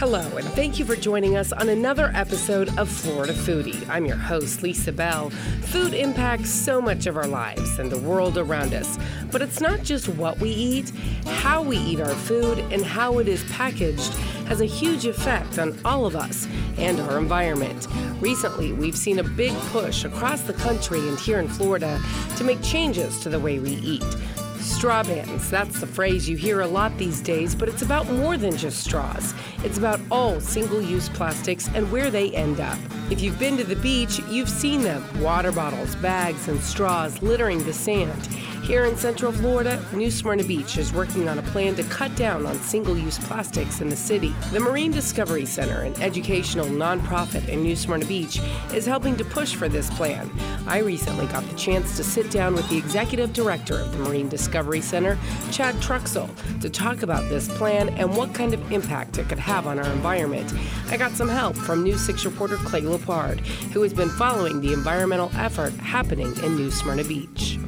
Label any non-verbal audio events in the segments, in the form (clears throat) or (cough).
Hello, and thank you for joining us on another episode of Florida Foodie. I'm your host, Lisa Bell. Food impacts so much of our lives and the world around us, but it's not just what we eat, how we eat our food, and how it is packaged has a huge effect on all of us and our environment. Recently, we've seen a big push across the country and here in Florida to make changes to the way we eat. Straw bans, that's the phrase you hear a lot these days, but it's about more than just straws. It's about all single use plastics and where they end up. If you've been to the beach, you've seen them water bottles, bags, and straws littering the sand. Here in Central Florida, New Smyrna Beach is working on a plan to cut down on single use plastics in the city. The Marine Discovery Center, an educational nonprofit in New Smyrna Beach, is helping to push for this plan. I recently got the chance to sit down with the executive director of the Marine Discovery Center, Chad Truxall, to talk about this plan and what kind of impact it could have on our environment. I got some help from News 6 reporter Clay Lepard, who has been following the environmental effort happening in New Smyrna Beach.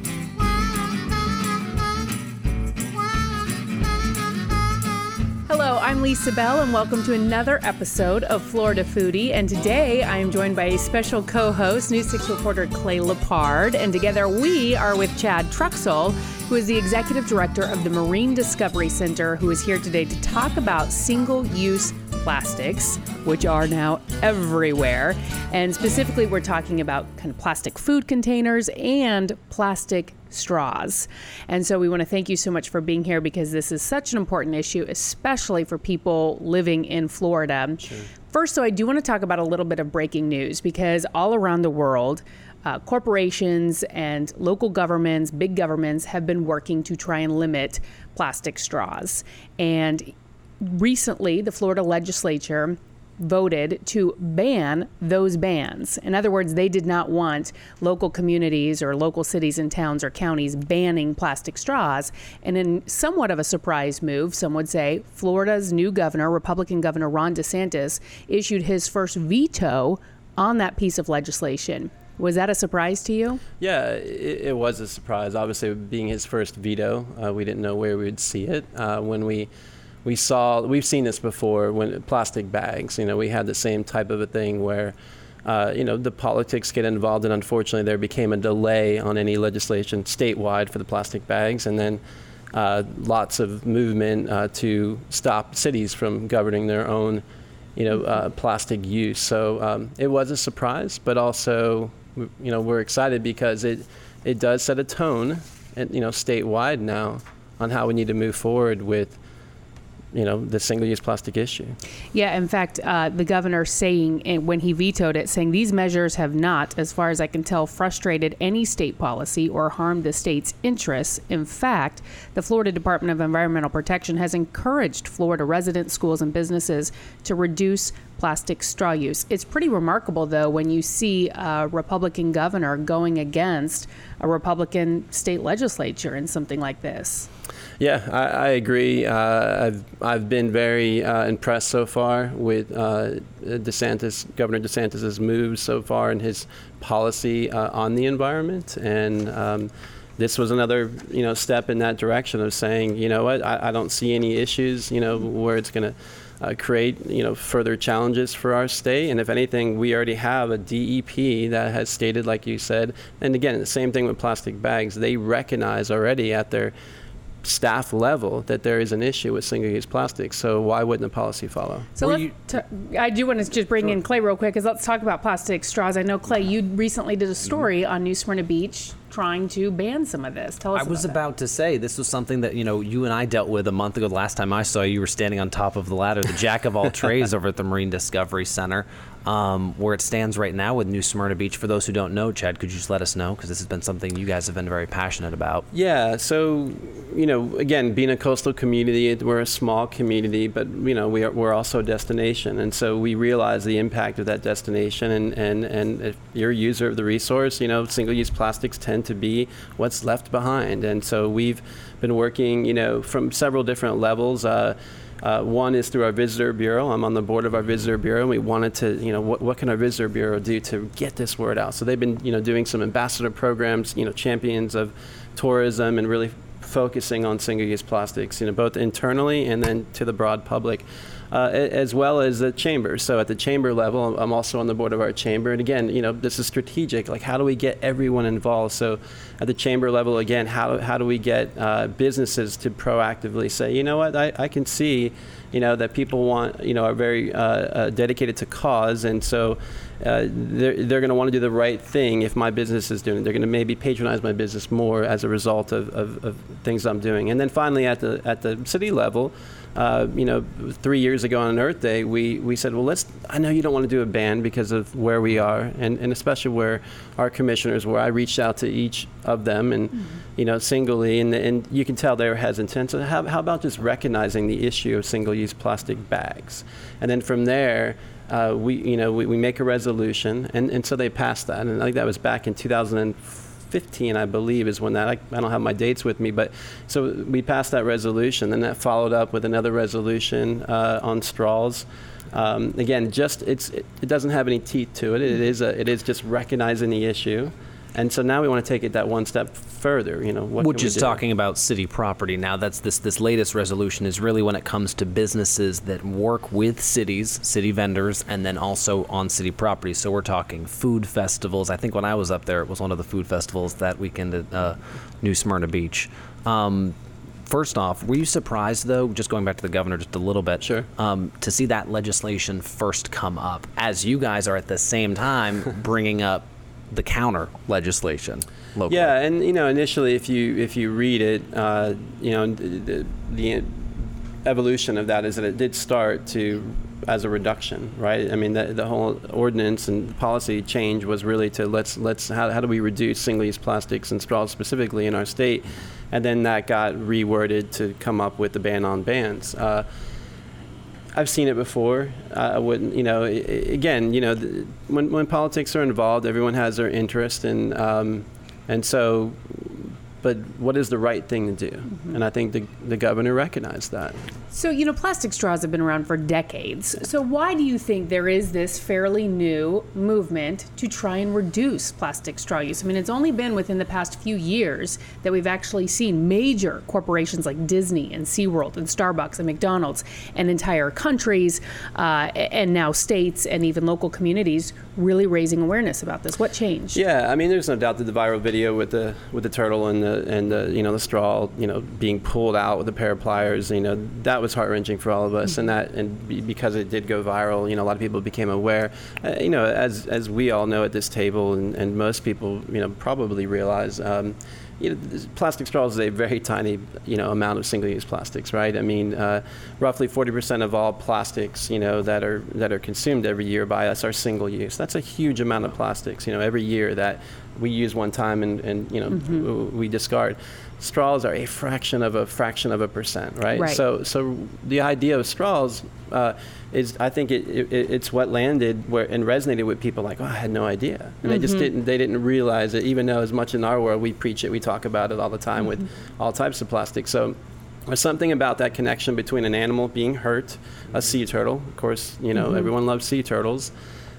Hello, I'm Lisa Bell, and welcome to another episode of Florida Foodie. And today I am joined by a special co host, News 6 reporter Clay Lepard. And together we are with Chad Truxall, who is the executive director of the Marine Discovery Center, who is here today to talk about single use plastics, which are now everywhere. And specifically, we're talking about kind of plastic food containers and plastic straws. And so we want to thank you so much for being here because this is such an important issue, especially for people living in Florida. Sure. First, though, I do want to talk about a little bit of breaking news because all around the world, uh, corporations and local governments, big governments, have been working to try and limit plastic straws. And recently, the Florida legislature voted to ban those bans. In other words, they did not want local communities or local cities and towns or counties banning plastic straws. And in somewhat of a surprise move, some would say, Florida's new governor, Republican Governor Ron DeSantis, issued his first veto on that piece of legislation. Was that a surprise to you? Yeah, it, it was a surprise. Obviously, being his first veto, uh, we didn't know where we would see it. Uh, when we we saw we've seen this before when plastic bags you know we had the same type of a thing where uh, you know the politics get involved and unfortunately there became a delay on any legislation statewide for the plastic bags. And then uh, lots of movement uh, to stop cities from governing their own you know uh, plastic use. So um, it was a surprise but also you know we're excited because it it does set a tone and you know statewide now on how we need to move forward with you know the single-use plastic issue. Yeah, in fact, uh, the governor saying when he vetoed it, saying these measures have not, as far as I can tell, frustrated any state policy or harmed the state's interests. In fact, the Florida Department of Environmental Protection has encouraged Florida residents, schools, and businesses to reduce plastic straw use. It's pretty remarkable, though, when you see a Republican governor going against a Republican state legislature in something like this. Yeah, I, I agree. Uh, I've I've been very uh, impressed so far with uh, DeSantis, Governor DeSantis's moves so far and his policy uh, on the environment, and um, this was another you know step in that direction of saying, you know what, I, I don't see any issues, you know, where it's going to. Uh, create you know further challenges for our state. And if anything, we already have a DEP that has stated, like you said, and again, the same thing with plastic bags. They recognize already at their staff level that there is an issue with single-use plastics. So why wouldn't the policy follow? So let's t- I do want to just bring sure. in Clay real quick, because let's talk about plastic straws. I know Clay, you recently did a story mm-hmm. on New Smyrna Beach trying to ban some of this. Tell us. I was about, about to say this was something that you know you and I dealt with a month ago. The last time I saw you, you were standing on top of the ladder, the jack of all (laughs) trades over at the Marine Discovery Center um, where it stands right now with New Smyrna Beach. For those who don't know, Chad, could you just let us know? Because this has been something you guys have been very passionate about. Yeah. So, you know, again, being a coastal community, we're a small community, but, you know, we are, we're also a destination. And so we realize the impact of that destination. And, and, and if you're a user of the resource, you know, single use plastics tend to be what's left behind. And so we've been working, you know, from several different levels. Uh, uh, one is through our visitor bureau. I'm on the board of our visitor bureau, and we wanted to, you know, what, what can our visitor bureau do to get this word out? So they've been, you know, doing some ambassador programs, you know, champions of tourism, and really focusing on single-use plastics, you know, both internally and then to the broad public. Uh, as well as the chamber. So at the chamber level, I'm also on the board of our chamber. And again, you know, this is strategic. Like, how do we get everyone involved? So at the chamber level, again, how, how do we get uh, businesses to proactively say, you know what, I, I can see, you know, that people want, you know, are very uh, uh dedicated to cause. And so uh, they're, they're going to want to do the right thing if my business is doing it. They're going to maybe patronize my business more as a result of, of, of things I'm doing. And then finally, at the, at the city level, uh, you know, three years ago on Earth Day, we, we said, well, let's, I know you don't want to do a ban because of where we are, and, and especially where our commissioners were. I reached out to each of them and, mm-hmm. you know, singly, and, and you can tell they were hesitant. So how, how about just recognizing the issue of single-use plastic bags? And then from there, uh, we, you know, we, we make a resolution, and, and so they passed that. And I think that was back in 2004 15, I believe, is when that, I, I, don't have my dates with me, but so we passed that resolution. Then that followed up with another resolution uh, on straws. Um, again, just it's, it, it, doesn't have any teeth to it. It is, a, it is just recognizing the issue. And so now we want to take it that one step further. You know, which is talking about city property. Now, that's this this latest resolution is really when it comes to businesses that work with cities, city vendors, and then also on city property. So we're talking food festivals. I think when I was up there, it was one of the food festivals that weekend at uh, New Smyrna Beach. Um, first off, were you surprised though, just going back to the governor just a little bit, sure, um, to see that legislation first come up as you guys are at the same time bringing up the counter legislation locally. Yeah, and you know, initially, if you if you read it, uh, you know, the, the, evolution of that is that it did start to as a reduction, right? I mean, the, the whole ordinance and policy change was really to let's let's how, how do we reduce single-use plastics and straws specifically in our state, and then that got reworded to come up with the ban on bans. Uh, I've seen it before. I wouldn't, you know, again, you know, when, when politics are involved, everyone has their interest, and um, and so but what is the right thing to do? Mm-hmm. And I think the, the governor recognized that. So, you know, plastic straws have been around for decades. So, why do you think there is this fairly new movement to try and reduce plastic straw use? I mean, it's only been within the past few years that we've actually seen major corporations like Disney and SeaWorld and Starbucks and McDonald's and entire countries uh, and now states and even local communities really raising awareness about this. What changed? Yeah, I mean, there's no doubt that the viral video with the with the turtle and the and the you know the straw you know being pulled out with a pair of pliers you know that was heart wrenching for all of us and that and because it did go viral you know a lot of people became aware uh, you know as as we all know at this table and, and most people you know probably realize um, you know, plastic straws is a very tiny, you know, amount of single-use plastics, right? I mean, uh, roughly 40% of all plastics, you know, that are that are consumed every year by us are single-use. That's a huge amount of plastics, you know, every year that we use one time and, and you know mm-hmm. we discard. Straws are a fraction of a fraction of a percent, right? right. So so the idea of straws uh, is I think it, it, it's what landed where and resonated with people like oh I had no idea and mm-hmm. they just mm-hmm. didn't they didn't realize it even though as much in our world we preach it we talk about it all the time mm-hmm. with all types of plastic so there's something about that connection between an animal being hurt, a sea turtle. Of course, you know mm-hmm. everyone loves sea turtles,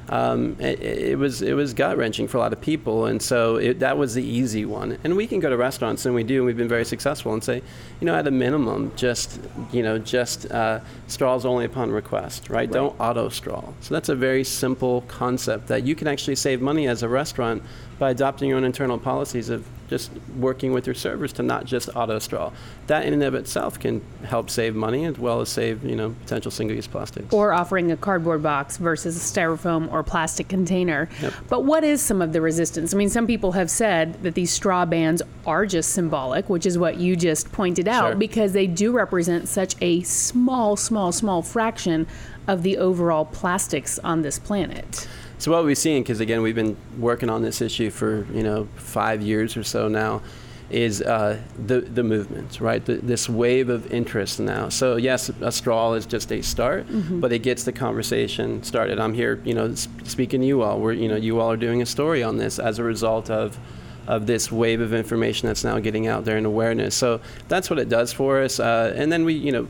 um, it, it, was it was gut wrenching for a lot of people, and so it, that was the easy one. And we can go to restaurants, and we do, and we've been very successful, and say, you know, at a minimum, just you know, just uh, straws only upon request, right? right? Don't auto straw. So that's a very simple concept that you can actually save money as a restaurant by adopting your own internal policies of just working with your servers to not just auto straw. That in and of itself can help save money as well as save, you know, potential single-use plastics. Or offering a cardboard box versus a styrofoam or plastic container. Yep. But what is some of the resistance? I mean, some people have said that these straw bans are just symbolic, which is what you just pointed out, sure. because they do represent such a small, small, small fraction of the overall plastics on this planet. So what we've seen, because again, we've been working on this issue for you know five years or so now, is uh, the the movement, right? The, this wave of interest now. So yes, a straw is just a start, mm-hmm. but it gets the conversation started. I'm here, you know, speaking to you all. We're you know you all are doing a story on this as a result of of this wave of information that's now getting out there and awareness. So that's what it does for us. Uh, and then we, you know,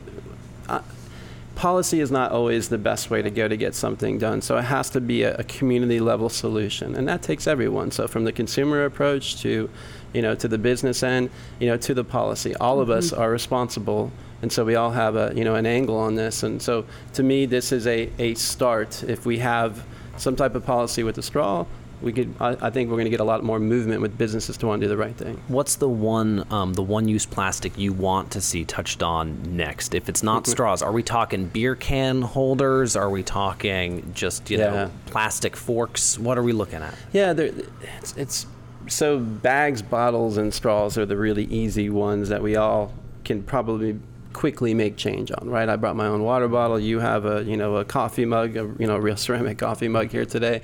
policy is not always the best way to go to get something done. So it has to be a, a community level solution, and that takes everyone. So from the consumer approach to, you know, to the business end, you know, to the policy, all of us mm-hmm. are responsible, and so we all have a, you know, an angle on this. And so to me, this is a, a start. If we have some type of policy with the straw, we could. I, I think we're going to get a lot more movement with businesses to want to do the right thing. What's the one um, the one use plastic you want to see touched on next? If it's not (laughs) straws, are we talking beer can holders? Are we talking just you Yeah. know plastic forks? What are we looking at? Yeah, there- it's, it's so bags, bottles, and straws are the really easy ones that we all can probably quickly make change on, right? I brought my own water bottle. You have a you know a coffee mug, a, you know a real ceramic coffee mug here today.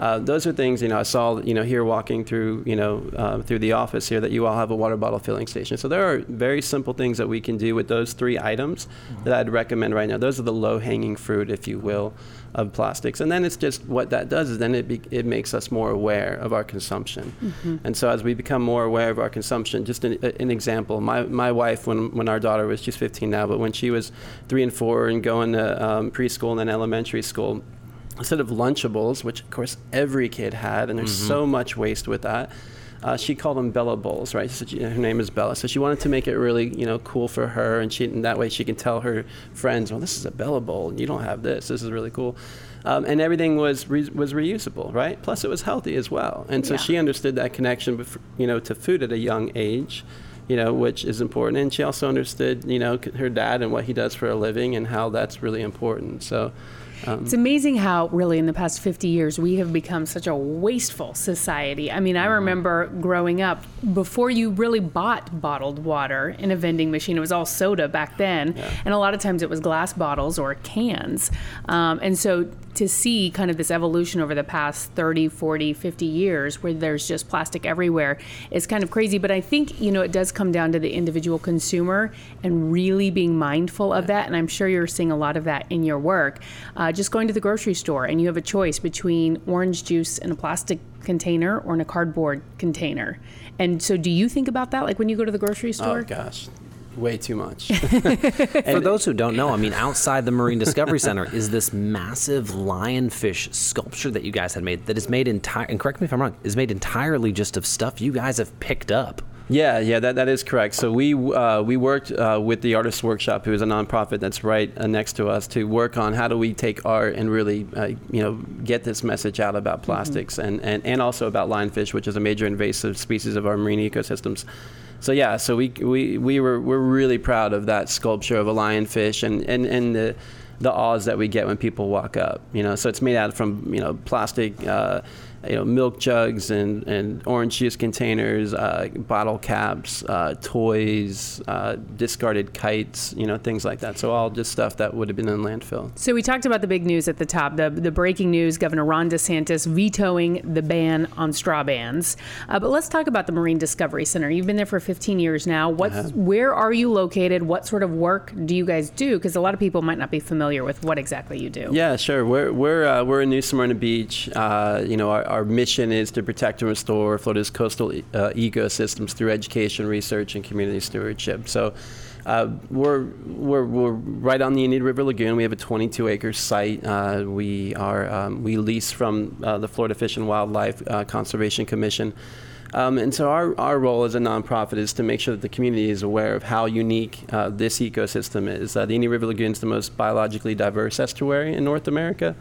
Uh, those are things you know I saw you know here walking through you know uh, through the office here that you all have a water bottle filling station. So there are very simple things that we can do with those three items that I'd recommend right now. Those are the low hanging fruit, if you will, of plastics. And then it's just what that does is then it be, it makes us more aware of our consumption. And so as we become more aware of our consumption, just an, an example, my my wife when when our daughter was she's 15 now, but when she was three and four and going to um, preschool and then elementary school instead of Lunchables, which of course every kid had, and there's so much waste with that. Uh, she called them Bella Bowls, right? So she, her name is Bella. So she wanted to make it really, you know, cool for her, and she, and that way she can tell her friends, "Well, this is a Bella Bowl. You don't have this. This is really cool." Um, and everything was re- was reusable, right? Plus, it was healthy as well. And so Yeah. she understood that connection, bef- you know, to food at a young age, you know, which is important. And she also understood, you know, c- her dad and what he does for a living and how that's really important. So. Um, It's amazing how, really, in the past 50 years, we have become such a wasteful society. I mean, I remember growing up, before you really bought bottled water in a vending machine, it was all soda back then. And a lot of times it was glass bottles or cans. Um, and so to see kind of this evolution over the past 30, 40, 50 years where there's just plastic everywhere is kind of crazy. But I think, you know, it does come down to the individual consumer and really being mindful of that. And I'm sure you're seeing a lot of that in your work. Uh, Uh, just going to the grocery store and you have a choice between orange juice in a plastic container or in a cardboard container. And so do you think about that? Like when you go to the grocery oh, store? Oh gosh, way too much. (laughs) For those who don't know, I mean, outside the Marine Discovery Center is this massive lionfish sculpture that you guys had made that is made entire. And correct me if I'm wrong. Is made entirely just of stuff you guys have picked up. Yeah, yeah, that, that is correct. So we uh, we worked uh, with the Artists Workshop, who is a nonprofit that's right uh, next to us, to work on how do we take art and really uh, you know get this message out about plastics and, and, and also about lionfish, which is a major invasive species of our marine ecosystems. So yeah, so we we, we were we're really proud of that sculpture of a lionfish and, and, and the the awes that we get when people walk up. You know, so it's made out from you know plastic, uh, you know, milk jugs and, and orange juice containers, uh, bottle caps, uh, toys, uh, discarded kites, you know, things like that. So all just stuff that would have been in landfill. So we talked about the big news at the top, the the breaking news: Governor Ron DeSantis vetoing the ban on straw bans. Uh, but let's talk about the Marine Discovery Center. You've been there for 15 years now. What's where are you located? What sort of work do you guys do? Because a lot of people might not be familiar with what exactly you do. Yeah, sure. We're we're uh, we're in New Smyrna Beach. Uh, you know, our, our mission is to protect and restore Florida's coastal e- uh, ecosystems through education, research, and community stewardship. So. Uh, we're, we're, we're right on the Indian River Lagoon. We have a 22 acre site. Uh, we are um, we lease from uh, the Florida Fish and Wildlife uh, Conservation Commission. Um, and so our, our role as a nonprofit is to make sure that the community is aware of how unique uh, this ecosystem is. Uh, the Indian River Lagoon is the most biologically diverse estuary in North America.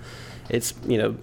It's, you know,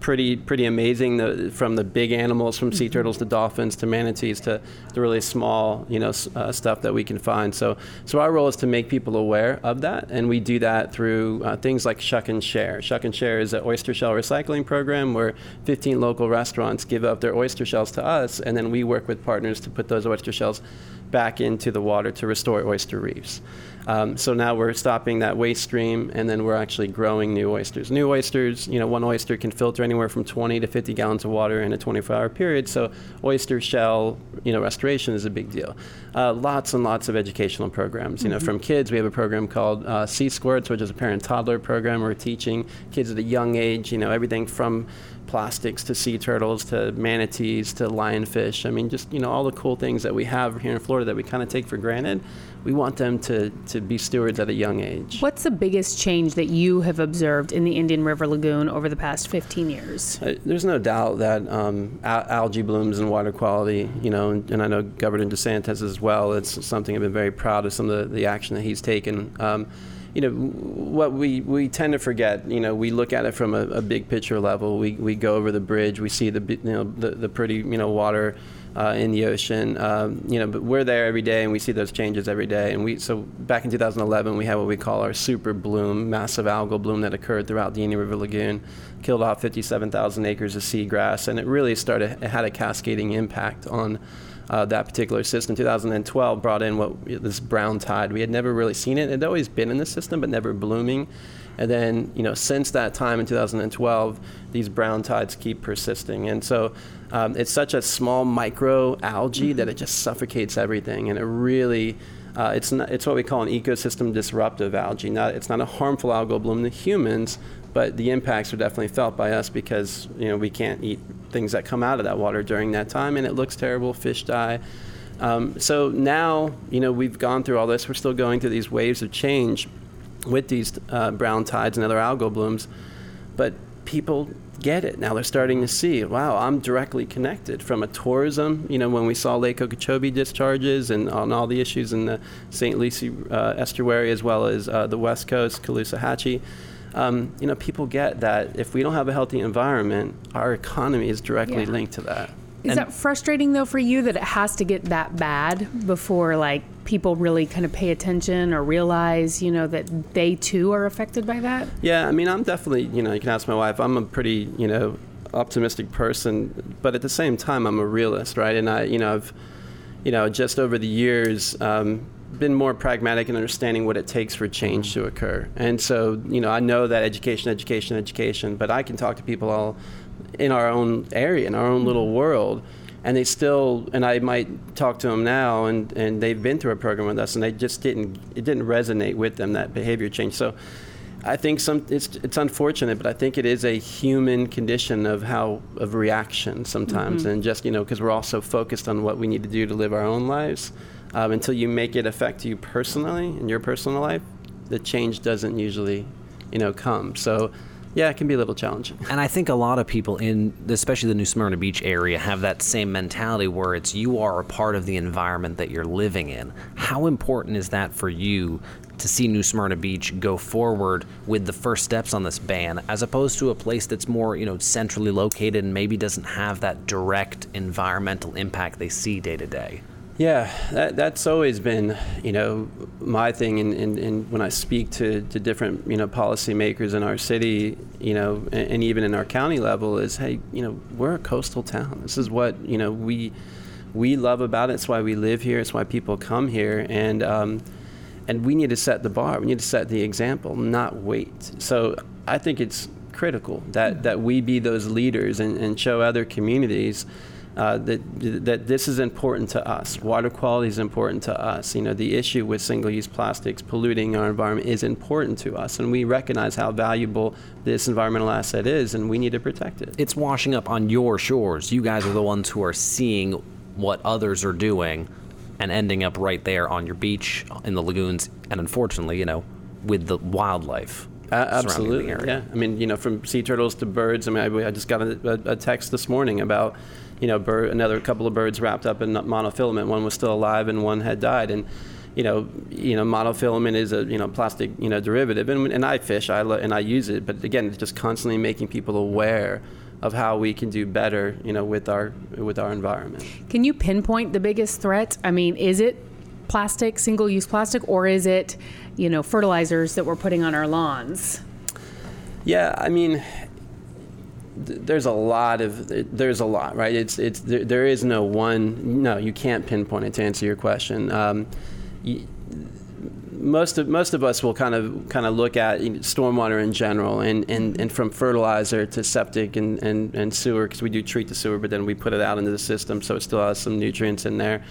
pretty pretty amazing the, from the big animals from sea turtles to dolphins to manatees to the really small you know uh, stuff that we can find. So so our role is to make people aware of that and we do that through uh, things like shuck and share. Shuck and share is an oyster shell recycling program where 15 local restaurants give up their oyster shells to us and then we work with partners to put those oyster shells back into the water to restore oyster reefs um, so now we're stopping that waste stream, and then we're actually growing new oysters. New oysters, you know, one oyster can filter anywhere from 20 to 50 gallons of water in a 24-hour period. So oyster shell, you know, restoration is a big deal. Uh, lots and lots of educational programs. You know, from kids, we have a program called uh, Sea Squirts, which is a parent toddler program. We're teaching kids at a young age, you know, everything from plastics to sea turtles to manatees to lionfish. I mean, just you know all the cool things that we have here in Florida that we kind of take for granted. We want them to to be stewards at a young age. What's the biggest change that you have observed in the Indian River Lagoon over the past 15 years? Uh, there's no doubt that um, al- algae blooms and water quality, you know, and, and, I know Governor DeSantis as well. It's something I've been very proud of some of the, the action that he's taken. Um, you know, what we, we tend to forget, you know, we look at it from a, a, big picture level. We, we go over the bridge, we see the, you know, the, the pretty, you know, water uh, in the ocean. Um, you know, but we're there every day and we see those changes every day. And we, so back in 2011, we had what we call our super bloom, massive algal bloom that occurred throughout the Indian River Lagoon, killed off 57,000 acres of seagrass, and it really started, it had a cascading impact on uh, that particular system. 2012 brought in what this brown tide. We had never really seen it. It had always been in the system, but never blooming. And then, you know, since that time in 2012, these brown tides keep persisting. And so um, it's such a small micro algae mm-hmm. that it just suffocates everything. And it really, uh, it's, not, it's what we call an ecosystem disruptive algae. Not, it's not a harmful algal bloom to humans, but the impacts are definitely felt by us because you know we can't eat things that come out of that water during that time, and it looks terrible. Fish die. Um, so now you know we've gone through all this. We're still going through these waves of change with these uh, brown tides and other algal blooms, but people get it now. They're starting to see, wow, I'm directly connected from a tourism. You know, when we saw Lake Okeechobee discharges and on all the issues in the St. Lucie uh, estuary as well as uh, the West Coast, Caloosahatchee um, you know, people get that if we don't have a healthy environment, our economy is directly yeah. linked to that. Is and that frustrating though for you that it has to get that bad before like people really kind of pay attention or realize, you know, that they too are affected by that? Yeah, I mean, I'm definitely, you know, you can ask my wife. I'm a pretty, you know, optimistic person, but at the same time, I'm a realist, right? And I, you know, I've, you know, just over the years, um, been more pragmatic in understanding what it takes for change to occur. And so, you know, I know that education, education, education, but I can talk to people all in our own area, in our own little world, and they still, and I might talk to them now, and, and they've been through a program with us, and they just didn't, it didn't resonate with them, that behavior change. So I think some, it's, it's unfortunate, but I think it is a human condition of how, of reaction sometimes, mm-hmm. and just, you know, because we're all so focused on what we need to do to live our own lives um, until you make it affect you personally in your personal life, the change doesn't usually, you know, come. So, yeah, it can be a little challenging. And I think a lot of people in, especially the New Smyrna Beach area, have that same mentality where it's you are a part of the environment that you're living in. How important is that for you to see New Smyrna Beach go forward with the first steps on this ban, as opposed to a place that's more, you know, centrally located and maybe doesn't have that direct environmental impact they see day to day? Yeah, that, that's always been, you know, my thing. And in, in, when I speak to, to different, you know, policymakers in our city, you know, and, and, even in our county level, is hey, you know, we're a coastal town. This is what you know we we love about it. It's why we live here. It's why people come here, and um, and we need to set the bar. We need to set the example, not wait. So I think it's critical that that we be those leaders and, and show other communities uh, that that this is important to us. Water quality is important to us. You know, the issue with single-use plastics polluting our environment is important to us, and we recognize how valuable this environmental asset is, and we need to protect it. It's washing up on your shores. You guys are the ones who are seeing what others are doing, and ending up right there on your beach, in the lagoons, and unfortunately, you know, with the wildlife. Uh, absolutely, yeah. I mean, you know, from sea turtles to birds. I mean, I, I just got a, a, text this morning about you know, bird, another couple of birds wrapped up in monofilament. One was still alive and one had died. And you know, you know, monofilament is a you know plastic you know derivative, and, and I fish, I lo- and I use it. But again, it's just constantly making people aware of how we can do better, you know, with our with our environment. Can you pinpoint the biggest threat? I mean, is it plastic, single-use plastic, or is it, you know, fertilizers that we're putting on our lawns? Yeah, I mean, there's a lot of there's a lot right? It's it's there, there is no one no you can't pinpoint it to answer your question. Um, you, most of most of us will kind of kind of look at stormwater in general and, and, and from fertilizer to septic and, and, and sewer because we do treat the sewer but then we put it out into the system so it still has some nutrients in there.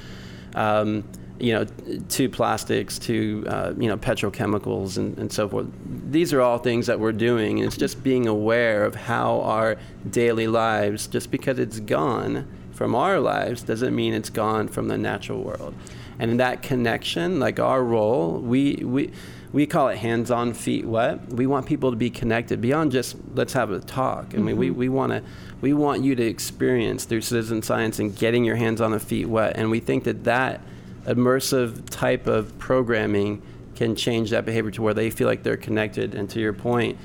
Um, you know, to plastics, to uh, you know, petrochemicals, and, and so forth. These are all things that we're doing, and it's just being aware of how our daily lives, just because it's gone from our lives, doesn't mean it's gone from the natural world. And in that connection, like our role, we we we call it hands-on, feet wet. We want people to be connected beyond just let's have a talk. I mean, we, we want to we want you to experience through citizen science and getting your hands on the feet wet. And we think that that immersive type of programming can change that behavior to where they feel like they're connected. And to your point,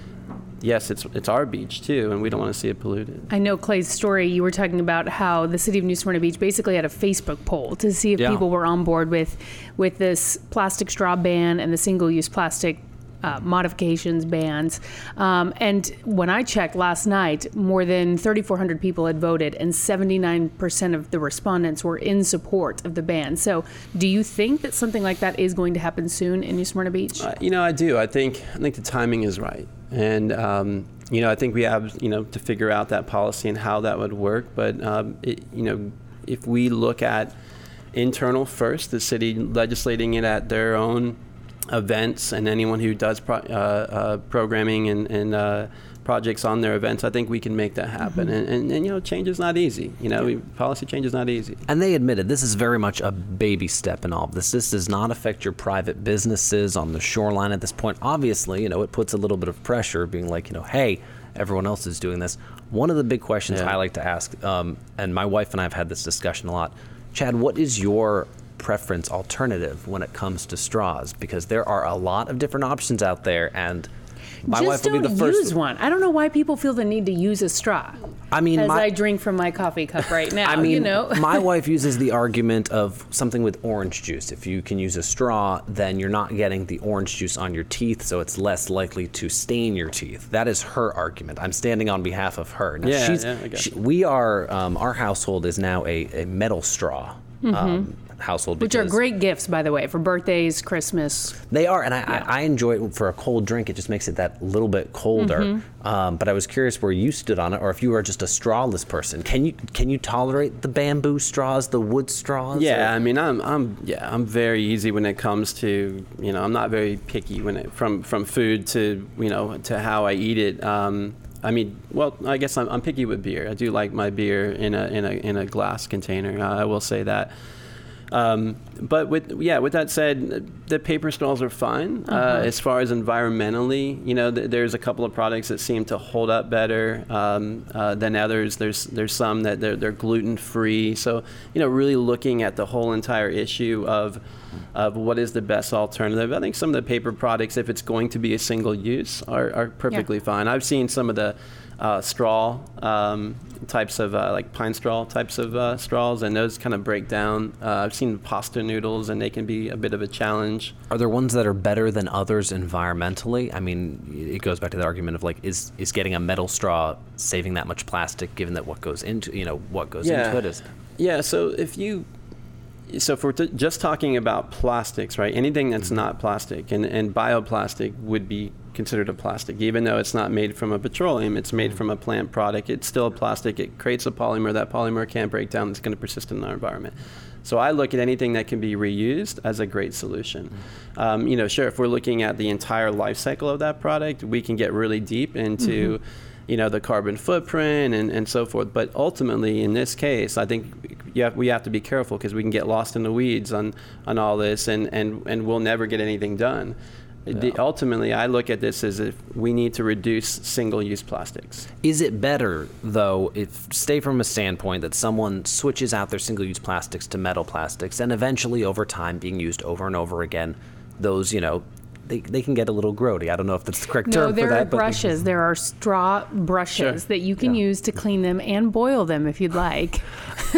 yes, it's it's our beach too, and we don't want to see it polluted. I know Clay's story. You were talking about how the city of New Smyrna Beach basically had a Facebook poll to see if Yeah. people were on board with with this plastic straw ban and the single-use plastic. Uh, modifications bans um, and when i checked last night more than 3400 people had voted and 79% of the respondents were in support of the ban so do you think that something like that is going to happen soon in new smyrna beach Uh, you know, I do. I think I think the timing is right, and um, you know, I think we have you know to figure out that policy and how that would work. But um, it, you know, if we look at internal first, the city legislating it at their own events, and anyone who does pro- uh, uh, programming and, and uh, projects on their events, I think we can make that happen. And, and, and you know, change is not easy. You know, we, policy change is not easy. And they admitted this is very much a baby step in all of this. This does not affect your private businesses on the shoreline at this point. Obviously, you know, it puts a little bit of pressure being like, you know, hey, everyone else is doing this. One of the big questions Yeah. I like to ask, um, and my wife and I have had this discussion a lot Chad, what is your preference alternative when it comes to straws? Because there are a lot of different options out there, and my just wife will be the first. use one. I don't know why people feel the need to use a straw. I mean, as my- I drink from my coffee cup right (laughs) now, I mean, you know. my (laughs) wife uses the argument of something with orange juice. If you can use a straw, then you're not getting the orange juice on your teeth, so it's less likely to stain your teeth. That is her argument. I'm standing on behalf of her. Now, Yeah, she's, yeah, I she- we are, um, our household is now a, a metal straw. Um, household. Which are great gifts, by the way, for birthdays, Christmas. they are, and I, I, I enjoy it for a cold drink. It just makes it that little bit colder. Mm-hmm. Um, but I was curious where you stood on it, or if you are just a strawless person. Can you can you tolerate the bamboo straws, the wood straws? Yeah, or- I mean, I'm, I'm, yeah, I'm very easy when it comes to, you know, I'm not very picky when it from from food to, you know, to how I eat it. Um, I mean, well, I guess I'm, I'm picky with beer. I do like my beer in a in a in a glass container. Uh, I will say that. Um, but with yeah, with that said, the paper straws are fine uh, as far as environmentally. You know, th- there's a couple of products that seem to hold up better um, uh, than others. There's there's some that they're they're gluten free. So you know, really looking at the whole entire issue of of what is the best alternative. I think some of the paper products, if it's going to be a single use, are, are perfectly fine. I've seen some of the uh, straw um, types of uh, like pine straw types of uh, straws, and those kind of break down. Uh, I've seen pasta noodles, and they can be a bit of a challenge. Are there ones that are better than others environmentally? I mean, it goes back to the argument of like, is is getting a metal straw saving that much plastic, given that what goes into you know what goes into it is. Yeah. So if you, so if we're t- just talking about plastics, right? Anything that's Mm-hmm. not plastic, and and bioplastic would be considered a plastic, even though it's not made from a petroleum. It's made Mm-hmm. from a plant product. It's still a plastic. It creates a polymer. That polymer can't break down. It's going to persist in our environment. So I look at anything that can be reused as a great solution. Mm-hmm. Um, you know, sure, if we're looking at the entire life cycle of that product, we can get really deep into you know the carbon footprint and, and so forth but ultimately in this case i think you have, we have to be careful because we can get lost in the weeds on on all this and and, and we'll never get anything done The- ultimately i look at this as if we need to reduce single-use plastics Is it better, though, if stay from a standpoint that someone switches out their single-use plastics to metal plastics, and eventually, over time, being used over and over again, those you know, they, they can get a little grody. I don't know if that's the correct No, term there for are that, but brushes. There are straw brushes Sure. that you can use to clean them and boil them if you'd like.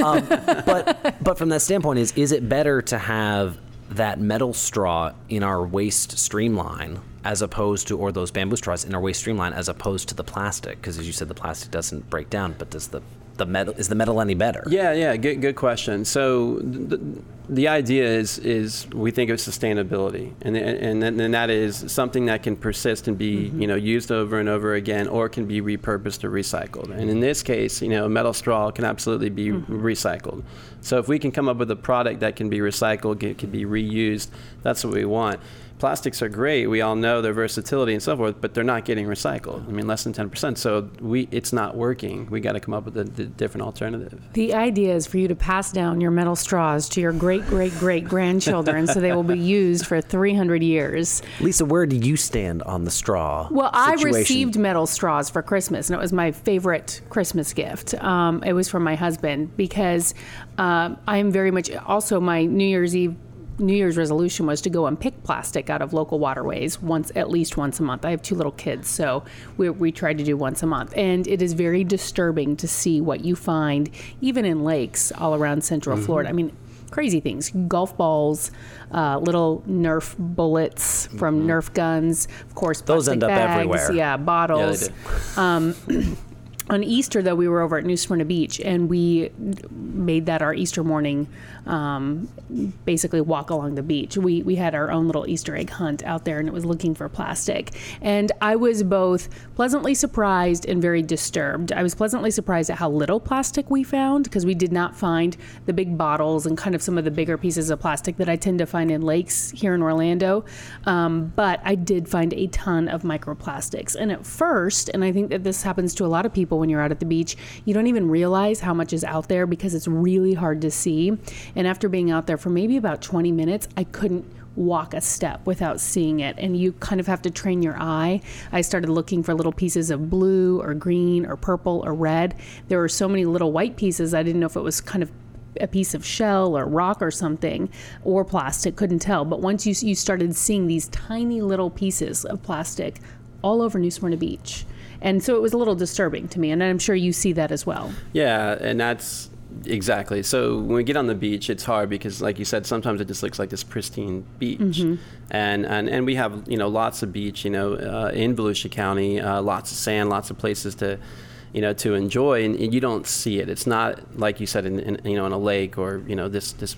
Um, but but from that standpoint, is is it better to have that metal straw in our waste streamline as opposed to, or those bamboo straws in our waste streamline as opposed to the plastic? Because as you said, the plastic doesn't break down, but does the the metal is the metal any better? Yeah, yeah, good, good question. So the, the idea is is we think of sustainability, and and and that is something that can persist and be mm-hmm. you know used over and over again, or can be repurposed or recycled. And in this case, you know, a metal straw can absolutely be mm-hmm. recycled. So if we can come up with a product that can be recycled, can, can be reused, that's what we want plastics are great. We all know their versatility and so forth, but they're not getting recycled. I mean, less than 10%. So we, it's not working. We got to come up with a, a, different alternative. The idea is for you to pass down your metal straws to your great, great, great grandchildren so they will be used for 300 years. Lisa, where do you stand on the straw? Well, situation? I received metal straws for Christmas, and it was my favorite Christmas gift. Um, it was from my husband because uh, I am very much also my New Year's Eve New Year's resolution was to go and pick plastic out of local waterways once, at least once a month. I have two little kids, so we, we tried to do once a month. And it is very disturbing to see what you find, even in lakes all around Central mm-hmm. Florida. I mean, crazy things golf balls, uh, little Nerf bullets from mm-hmm. Nerf guns, of course, those end up bags, everywhere. Yeah, bottles. Yeah, um, (clears throat) on Easter, though, we were over at New Smyrna Beach and we made that our Easter morning um, basically walk along the beach. We, we had our own little Easter egg hunt out there and it was looking for plastic. And I was both pleasantly surprised and very disturbed. I was pleasantly surprised at how little plastic we found because we did not find the big bottles and kind of some of the bigger pieces of plastic that I tend to find in lakes here in Orlando. Um, but I did find a ton of microplastics. And at first, and I think that this happens to a lot of people when you're out at the beach. You don't even realize how much is out there because it's really hard to see. And after being out there for maybe about 20 minutes, I couldn't walk a step without seeing it. And you kind of have to train your eye. I started looking for little pieces of blue or green or purple or red. There were so many little white pieces, I didn't know if it was kind of a piece of shell or rock or something or plastic couldn't tell but once you, you started seeing these tiny little pieces of plastic all over new smyrna beach and so it was a little disturbing to me, and I'm sure you see that as well. Yeah, and that's exactly. So when we get on the beach, it's hard because, like you said, sometimes it just looks like this pristine beach, mm-hmm. and, and and we have you know lots of beach, you know, uh, in Volusia County, uh, lots of sand, lots of places to you know, to enjoy, and, you don't see it. It's not like you said in, in, you know in a lake or you know this this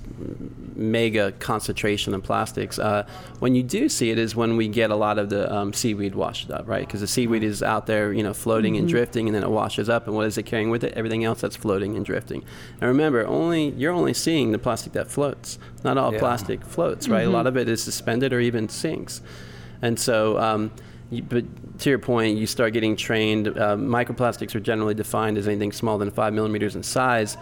mega concentration of plastics. Uh, when you do see it is when we get a lot of the um, seaweed washed up, right? Because the seaweed is out there, you know, floating mm-hmm. and drifting, and then it washes up, and what is it carrying with it? Everything else that's floating and drifting. And remember, only you're only seeing the plastic that floats. Not all yeah. plastic floats, right? Mm-hmm. A lot of it is suspended or even sinks, and so. Um, you, but to your point, you start getting trained. Uh, microplastics are generally defined as anything smaller than five millimeters in size.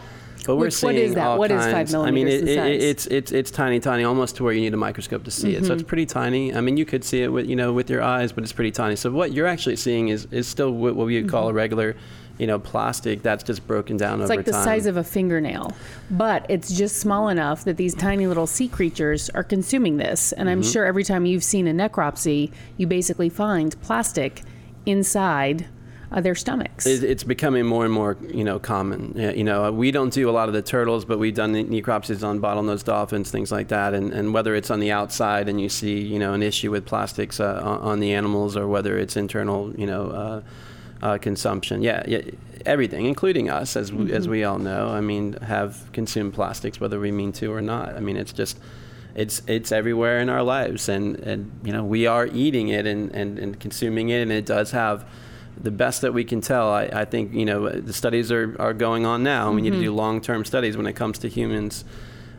But we're seeing what is that? all what kinds. is five millimeters I mean, it, it, it's it's it's tiny, tiny, almost to where you need a microscope to see mm-hmm. it. So it's mm-hmm. pretty tiny. I mean, you could see it with you know with your eyes, but it's pretty tiny. So what you're actually seeing is is still what we would call mm-hmm. a regular you know, plastic that's just broken down it's over like the time. size of a fingernail, but it's just small enough that these tiny little sea creatures are consuming this. And I'm mm-hmm. sure every time you've seen a necropsy, you basically find plastic inside uh, their stomachs. it's becoming more and more, you know, common. You know, we don't do a lot of the turtles, but we've done necropsies on bottlenose dolphins, things like that. And, and whether it's on the outside and you see, you know, an issue with plastics uh, on the animals, or whether it's internal, you know. Uh, uh, consumption. Yeah, yeah, everything, including us, as mm-hmm. as we all know. I mean, have consumed plastics, whether we mean to or not. I mean, it's just it's it's everywhere in our lives, and and you know we are eating it and and, and consuming it, and it does have. The best that we can tell, I, I think, you know, the studies are, are going on now. Mm-hmm. We need to do mm-hmm. long-term studies when it comes to humans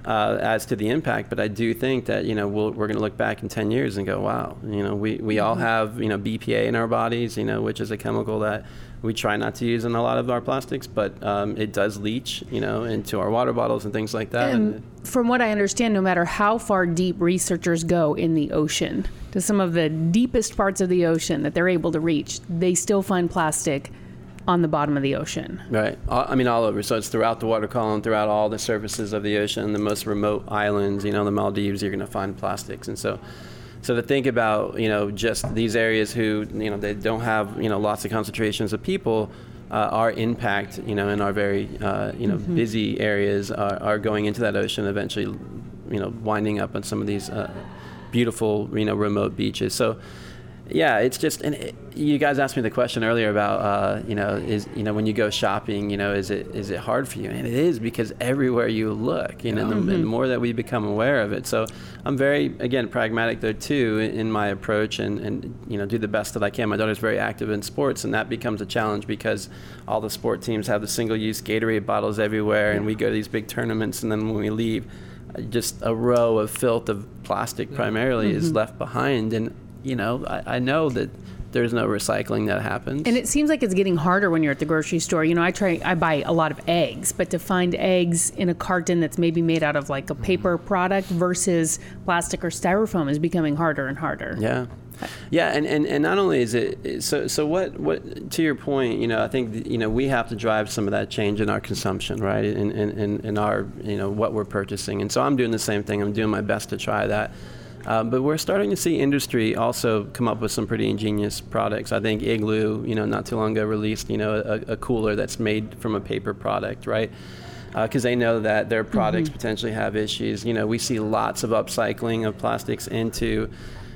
uh, as to the impact. But I do think that you know we we are going to look back in 10 years and go, wow, you know, we, we all mm-hmm. have you know BPA in our bodies, you know, which is a chemical that we try not to use in a lot of our plastics, but um, it does leach, you know, into our water bottles and things like that. And from what I understand, no matter how far deep researchers go in the ocean, to some of the deepest parts of the ocean that they're able to reach, they still find plastic on the bottom of the ocean. Right. I mean, all over. So it's throughout the water column, throughout all the surfaces of the ocean, the most remote islands, you know, the Maldives, you're going to find plastics. And so, so to think about, you know, just these areas who, you know, they don't have, you know, lots of concentrations of people, uh, our impact, you know, in our very, uh, you know, mm-hmm. busy areas are, are, going into that ocean, eventually, you know, winding up on some of these uh, beautiful, you know, remote beaches. So yeah, it's just, and it, you guys asked me the question earlier about, uh, you know, is you know when you go shopping, you know, is it is it hard for you? And it is because everywhere you look, you know, and the, and the more that we become aware of it. So I'm very again pragmatic though too in, in my approach, and and you know do the best that I can. My daughter's very active in sports, and that becomes a challenge because all the sport teams have the single-use Gatorade bottles everywhere, and we go to these big tournaments, and then when we leave. Just a row of filth of plastic primarily is left behind, and you know, I, I know that there's no recycling that happens. And it seems like it's getting harder when you're at the grocery store. You know, I try, I buy a lot of eggs, but to find eggs in a carton that's maybe made out of like a paper mm-hmm. product versus plastic or styrofoam is becoming harder and harder. yeah. Yeah, and, and, and not only is it so so what what to your point, you know, I think you know we have to drive some of that change in our consumption, right? In in, in, in our you know what we're purchasing, and so I'm doing the same thing. I'm doing my best to try that. Um, but we're starting to see industry also come up with some pretty ingenious products. I think Igloo, you know, not too long ago released, you know, a, a cooler that's made from a paper product, right? Uh, because they know that their mm-hmm. products potentially have issues. You know, we see lots of upcycling of plastics into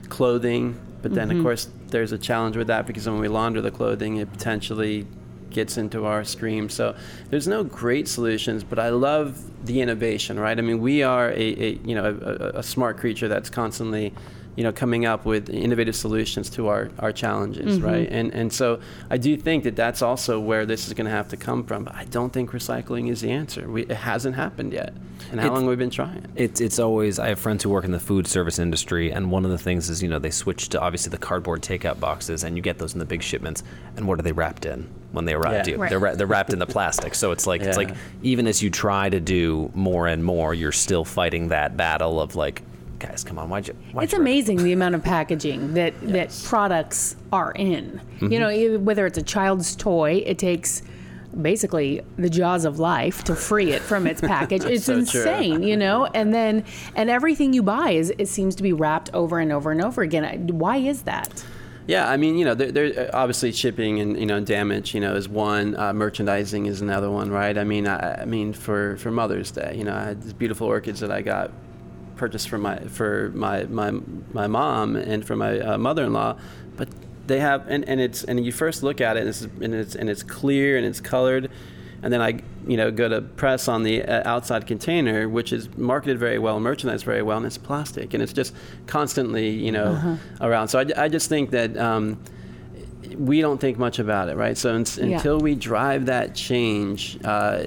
clothing, but then of mm-hmm. course there's a challenge with that because when we launder the clothing, it potentially gets into our stream. So there's no great solutions, but I love the innovation, right? I mean, we are a, a you know a, a- smart creature that's constantly you know coming up with innovative solutions to our, our challenges, mm-hmm. right? And and so I do think that that's also where this is going to have to come from. But I don't think recycling is the answer. We, it hasn't happened yet. And how It's- long have we been trying? It's it's always I have friends who work in the food service industry, and one of the things is you know they switch to obviously the cardboard takeout boxes, and you get those in the big shipments. And what are they wrapped in when they arrive Yeah. to you? Right. They're wra- they're wrapped in the (laughs) plastic. So it's like it's like even as you try to do more and more, you're still fighting that battle of like, guys, come on, why'd you? Why'd It's you amazing the amount of packaging that (laughs) that products are in. You know, whether it's a child's toy, it takes basically the jaws of life to free it from its (laughs) package. It's So true. insane, you know. And then and everything you buy is it seems to be wrapped over and over and over again. Why is that? Yeah, I mean, you know, there, there obviously shipping and you know damage, you know, is one. Uh, merchandising is another one, right? I mean, I, I mean, for for Mother's Day, you know, I had these beautiful orchids that I got purchased for my for my my my mom and for my uh, mother-in-law, but they have and, and it's and you first look at it and it's and it's and it's clear and it's colored, and then I you know go to press on the uh, outside container, which is marketed very well, merchandised very well, and it's plastic and it's just constantly you know around. So I, I just think that. Um, we don't think much about it, right? So un- Yeah. until we drive that change, uh,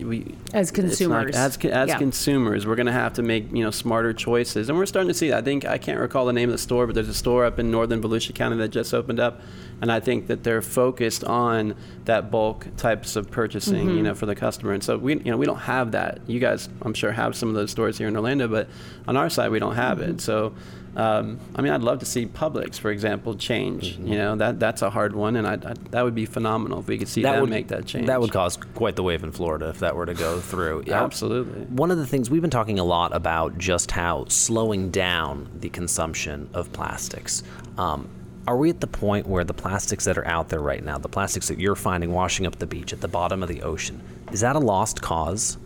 we As it's not- consumers. as as Yeah. consumers, we're going to have to make you know smarter choices, and we're starting to see. That. I think I can't recall the name of the store, but there's a store up in northern Volusia County that just opened up, and I think that they're focused on that bulk types of purchasing, Mm-hmm. you know, for the customer. And so we, you know, we don't have that. You guys, I'm sure, have some of those stores here in Orlando, but on our side, we don't have Mm-hmm. it. So. Um, I mean, I'd love to see Publix, for example, change. You know, that that's a hard one, and I, I, that would be phenomenal if we could see them would make that change. That would cause quite the wave in Florida if that were to go through. (laughs) Absolutely. One of the things we've been talking a lot about just how slowing down the consumption of plastics. Um, are we at the point where the plastics that are out there right now, the plastics that you're finding washing up the beach at the bottom of the ocean, is that a lost cause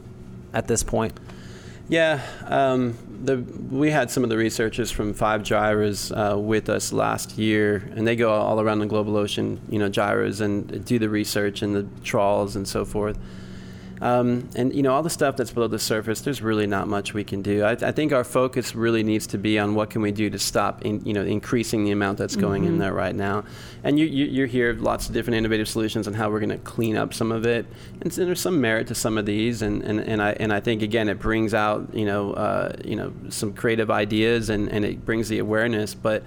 at this point? Yeah, um, the, we had some of the researchers from Five Gyres uh, with us last year, and they go all around the global ocean, you know, gyres, and do the research and the trawls and so forth. Um, and you know all the stuff that's below the surface. There's really not much we can do. I, I think our focus really needs to be on what can we do to stop, in, you know, increasing the amount that's going in there right now. And you, you hear lots of different innovative solutions on how we're going to clean up some of it. And so there's some merit to some of these. And, and, and I and I think again it brings out you know uh, you know some creative ideas and, and it brings the awareness. But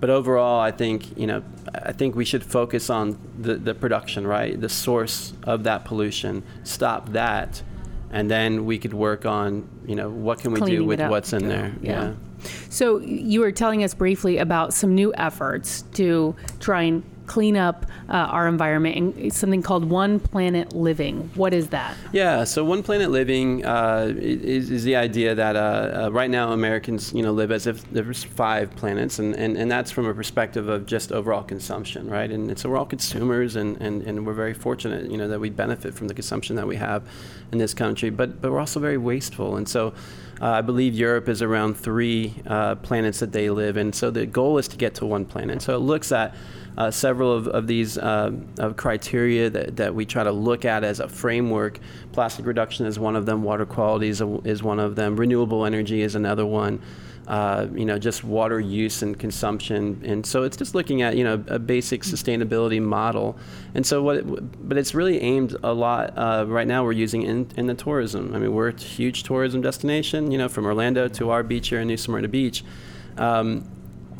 but overall, I think you know, I think we should focus on the, the production, right? The source of that pollution. Stop that, and then we could work on you know what can we Cleaning do with what's in Yeah. there. Yeah. So you were telling us briefly about some new efforts to try and clean up uh, our environment and something called One Planet Living. What is that? Yeah, so One Planet Living uh, is, is the idea that uh, uh, right now Americans, you know, live as if there's five planets, and, and, and that's from a perspective of just overall consumption, right? And so we're all consumers, and, and, and we're very fortunate, you know, that we benefit from the consumption that we have in this country, but, but we're also very wasteful. And so Uh, I believe Europe is around three uh, planets that they live in. So the goal is to get to one planet. So it looks at uh, several of, of these uh, of criteria that, that we try to look at as a framework. Plastic reduction is one of them. Water quality is, a, is one of them. Renewable energy is another one. Uh, you know, just water use and consumption, and so it's just looking at you know a basic sustainability model, and so what, it, but it's really aimed a lot uh, right now. We're using in, in the tourism. I mean, we're a huge tourism destination. You know, from Orlando to our beach here in New Smyrna Beach. Um,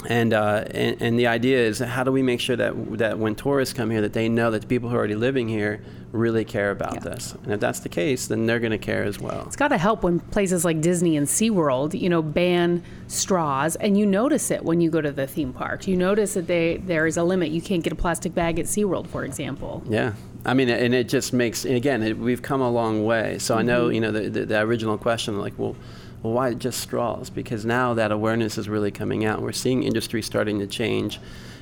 and, uh, and, and the idea is how do we make sure that that when tourists come here that they know that the people who are already living here really care about yeah. this and if that's the case then they're going to care as well it's got to help when places like disney and seaworld you know ban straws and you notice it when you go to the theme park you notice that they there is a limit you can't get a plastic bag at seaworld for example yeah I mean, and it just makes, again, it, we've come a long way. So mm-hmm. I know, mm-hmm. you know, the, the, the original question, like, well, well, why just straws? Because now that awareness is really coming out. We're seeing industry starting to change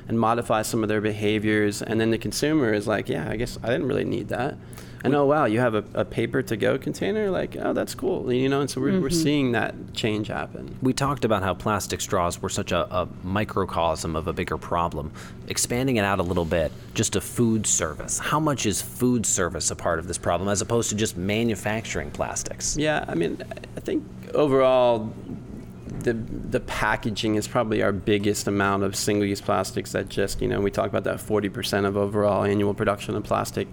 and modify some of their behaviors. And then the consumer is like, yeah, I guess I didn't really need that. And oh, wow, you have a, a paper to go container? Like, oh, that's cool. You know, and so we're, mm-hmm. we're seeing that change happen. We talked about how plastic straws were such a, a microcosm of a bigger problem. Expanding it out a little bit, just a food service. How much is food service a part of this problem as opposed to just manufacturing plastics? Yeah, I mean, I think overall, the the packaging is probably our biggest amount of single-use plastics. That just you know we talk about that 40% of overall annual production of plastic.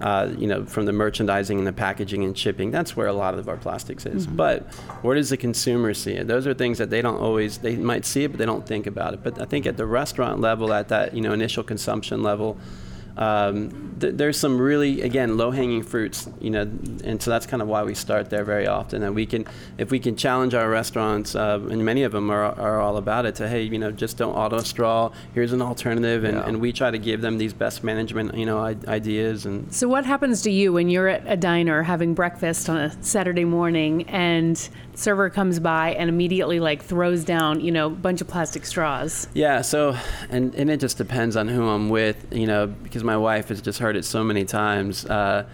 Uh, you know, from the merchandising and the packaging and shipping, that's where a lot of our plastics is. Mm-hmm. But where does the consumer see it? Those are things that they don't always, they might see it, but they don't think about it. But I think at the restaurant level, at that, you know, initial consumption level, um, th- there's some really again low-hanging fruits you know and so that's kind of why we start there very often and we can if we can challenge our restaurants uh, and many of them are, are all about it to hey you know just don't auto straw here's an alternative and, yeah. and we try to give them these best management you know I- ideas and so what happens to you when you're at a diner having breakfast on a saturday morning and server comes by and immediately like throws down you know a bunch of plastic straws. Yeah so and, and it just depends on who i'm with you know because my wife has just heard it so many times uh,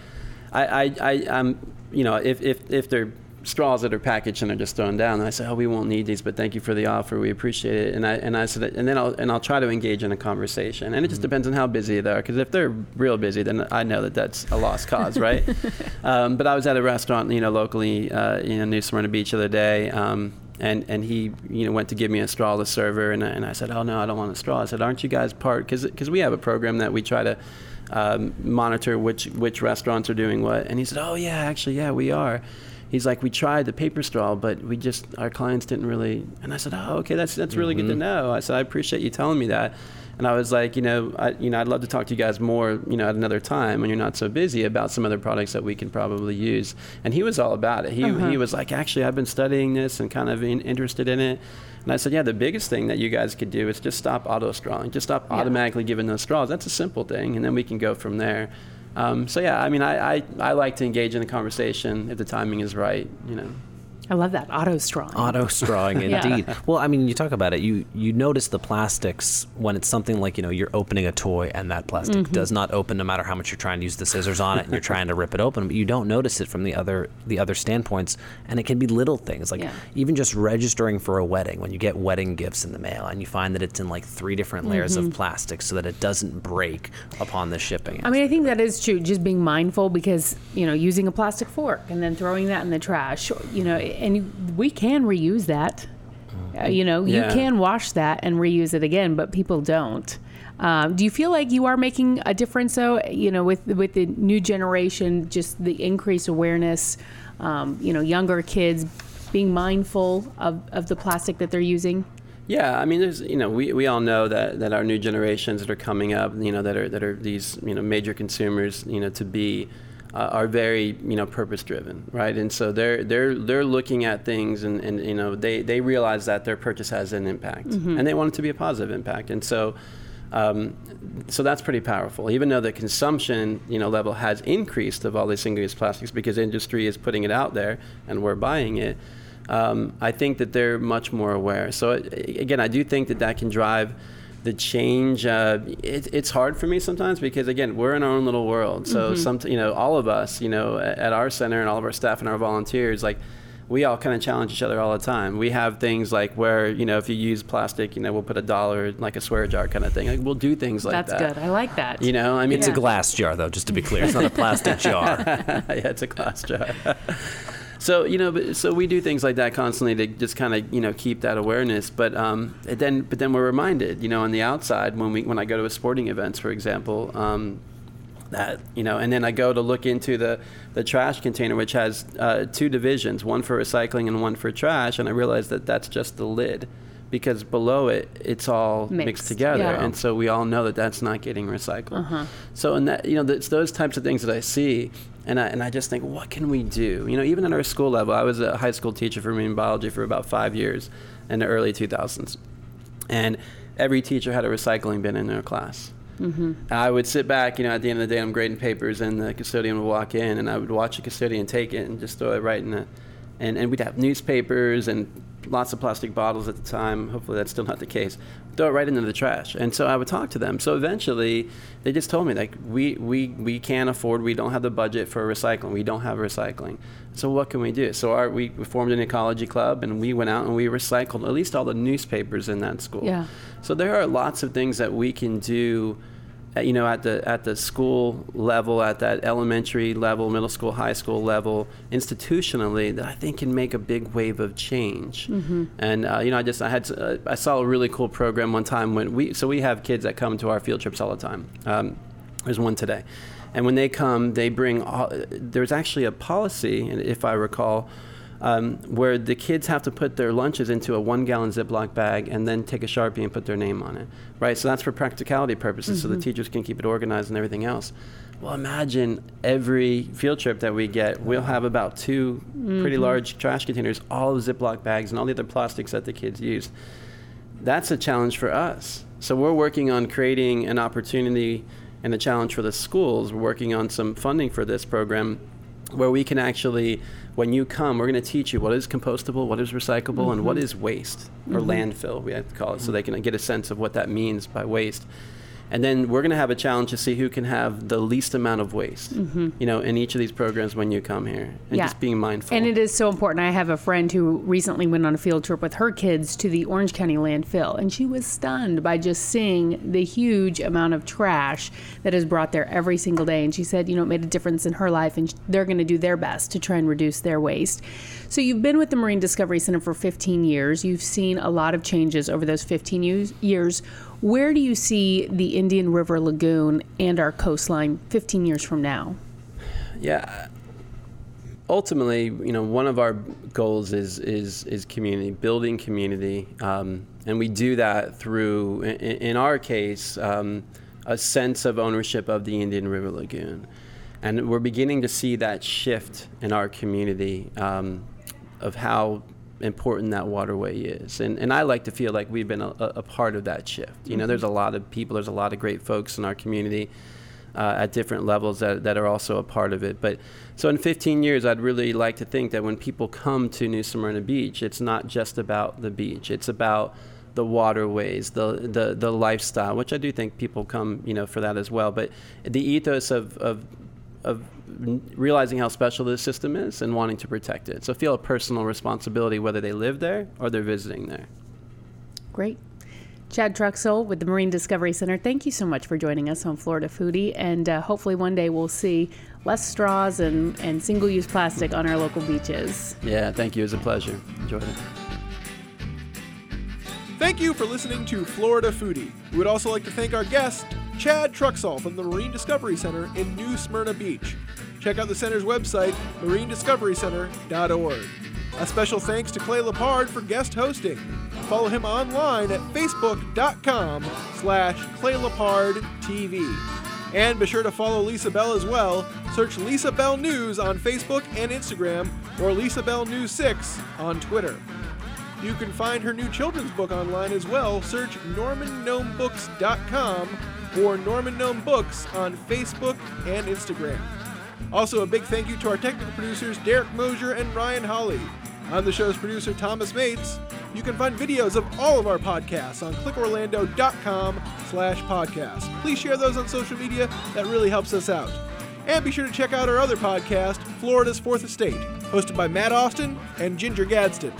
I, I, I i'm you know if, if if they're straws that are packaged and are just thrown down. And I said, "Oh, we won't need these, but thank you for the offer. We appreciate it." And I and I said, and then I'll and I'll try to engage in a conversation. And it just mm-hmm. depends on how busy they are. Because if they're real busy, then I know that that's a lost cause, (laughs) right? um, but I was at a restaurant, you know, locally, uh, in New Smyrna Beach the other day. Um, and and he you know went to give me a straw the server and, and I said oh no I don't want a straw I said aren't you guys part because because we have a program that we try to um, monitor which which restaurants are doing what and he said oh yeah actually yeah we are he's like, we tried the paper straw, but we just our clients didn't really. And I said, oh, okay, that's that's really mm-hmm. good to mm-hmm. know. I said, I appreciate you telling me that. And I was like, you know, I, you know, I'd love to talk to you guys more, you know, at another time when you're not so busy about some other products that we can probably use. And he was all about it. He uh-huh. he was like, actually, I've been studying this and kind of in, interested in it. And I said, yeah, the biggest thing that you guys could do is just stop auto strawing, just stop yeah. automatically giving those straws. That's a simple thing, and then we can go from there. Um, so yeah, I mean, I, I, I like to engage in the conversation if the timing is right, you know. I love that auto strawing. Auto (laughs) strawing, indeed. yeah. Well, I mean, you talk about it. You you notice the plastics when it's something like you know you're opening a toy and that plastic mm-hmm. does not open no matter how much you're trying to use the scissors on it and you're trying to rip it open. But you don't notice it from the other the other standpoints, and it can be little things like yeah. even just registering for a wedding when you get wedding gifts in the mail and you find that it's in like three different layers mm-hmm. of plastic so that it doesn't break upon the shipping. I mean, I think that is true. Just being mindful because you know using a plastic fork and then throwing that in the trash, you know and we can reuse that. Uh, you know, yeah. you can wash that and reuse it again, but people don't. Um, do you feel like you are making a difference, though? You know, with with the new generation, just the increased awareness. Um, you know, younger kids being mindful of, of the plastic that they're using. Yeah, I mean, there's you know we, we all know that, that our new generations that are coming up, you know, that are that are these you know major consumers, you know, to be uh, are very you know purpose driven right? And so they're they're they're looking at things and, and you know they they realize that their purchase has an impact mm-hmm. and they want it to be a positive impact. And so um, so that's pretty powerful. Even though the consumption you know level has increased of all these single-use plastics because industry is putting it out there and we're buying it um, I think that they're much more aware. So again I do think that that can drive the change uh, it, it's hard for me sometimes because again we're in our own little world so mm-hmm. some you know all of us you know at our center and all of our staff and our volunteers like we all kind of challenge each other all the time. We have things like where you know if you use plastic, you know we'll put a dollar like a swear jar kind of thing. Like we'll do things like That's that. That's good. I like that. You know, I mean, It's a glass jar, though, just to be clear. It's not a plastic (laughs) jar. yeah, it's a glass jar. (laughs) so you know, so we do things like that constantly to just kind of you know keep that awareness. But um, then but then we're reminded, you know, on the outside when we when I go to a sporting events, for example. Um, that you know and then i go to look into the the trash container which has uh, two divisions one for recycling and one for trash and i realize that that's just the lid because below it it's all mixed, Mixed, together yeah. and so we all know that that's not getting recycled so and that you know it's those types of things that i see and I, and I just think what can we do? You know even at our school level i was a high school teacher for marine biology for about five years in the early 2000s and every teacher had a recycling bin in their class. Mm-hmm. I would sit back, you know, at the end of the day, I'm grading papers, and the custodian would walk in, and I would watch the custodian take it and just throw it right in the, and, and we'd have newspapers and lots of plastic bottles at the time. Hopefully, that's still not the case. Throw it right into the trash. And so I would talk to them. So eventually, they just told me like, we we we can't afford. We don't have the budget for recycling. We don't have recycling. So what can we do? So our, we formed an ecology club, and we went out and we recycled at least all the newspapers in that school. Yeah. So there are lots of things that we can do, you know, at the at the school level, at that elementary level, middle school, high school level, institutionally, that I think can make a big wave of change. And uh, you know, I just I had uh, I saw a really cool program one time when we so we have kids that come to our field trips all the time. Um, there's one today. And when they come, they bring. All, there's actually a policy, if I recall, um, where the kids have to put their lunches into a one-gallon Ziploc bag and then take a sharpie and put their name on it, right? So that's for practicality purposes, so the teachers can keep it organized and everything else. Well, imagine every field trip that we get, we'll have about 2 pretty large trash containers, all of Ziploc bags, and all the other plastics that the kids use that's a challenge for us. So we're working on creating an opportunity and a challenge for the schools. We're working on some funding for this program where we can actually, when you come, we're going to teach you what is compostable, what is recyclable, and what mm-hmm. is waste or mm-hmm. landfill, we have to call it, so they can get a sense of what that means by waste. And then we're going to have a challenge to see who can have the least amount of waste, mm-hmm. you know, in each of these programs when you come here, and Yeah. just being mindful. And it is so important. I have a friend who recently went on a field trip with her kids to the Orange County landfill, and she was stunned by just seeing the huge amount of trash that is brought there every single day. And she said, you know, it made a difference in her life, and they're going to do their best to try and reduce their waste. So you've been with the Marine Discovery Center for 15 years. You've seen a lot of changes over those 15 years- years. Where do you see the Indian River Lagoon and our coastline 15 years from now? Yeah. Ultimately, you know, one of our goals is is is community, building community, um, and we do that through, in, in our case, um, a sense of ownership of the Indian River Lagoon, and we're beginning to see that shift in our community um, of how important that waterway is. And, and I like to feel like we've been a, a part of that shift. You know, there's a lot of people, there's a lot of great folks in our community uh, at different levels that, that are also a part of it. But so in 15 years, I'd really like to think that when people come to New Smyrna Beach, it's not just about the beach, it's about the waterways, the, the, the lifestyle, which I do think people come, you know, for that as well. But the ethos of, of, of realizing how special this system is and wanting to protect it. So feel a personal responsibility whether they live there or they're visiting there. Great. Chad Truxall with the Marine Discovery Center, thank you so much for joining us on Florida Foodie. And uh, hopefully one day we'll see less straws and, and single use plastic on our local beaches. Yeah, thank you. It was a pleasure. Enjoyed it. Thank you for listening to Florida Foodie. We would also like to thank our guest, Chad Truxall from the Marine Discovery Center in New Smyrna Beach. Check out the center's website, marinediscoverycenter.org. A special thanks to Clay Lepard for guest hosting. Follow him online at facebook.com slash claylepardtv. And be sure to follow Lisa Bell as well. Search Lisa Bell News on Facebook and Instagram or Lisa Bell News 6 on Twitter. You can find her new children's book online as well. Search normangnomebooks.com or Norman Gnome Books on Facebook and Instagram. Also, a big thank you to our technical producers Derek Mosier and Ryan Holly. I'm the show's producer Thomas Mates. You can find videos of all of our podcasts on clickorlando.com slash podcast. Please share those on social media. That really helps us out. And be sure to check out our other podcast, Florida's Fourth Estate, hosted by Matt Austin and Ginger Gadsden.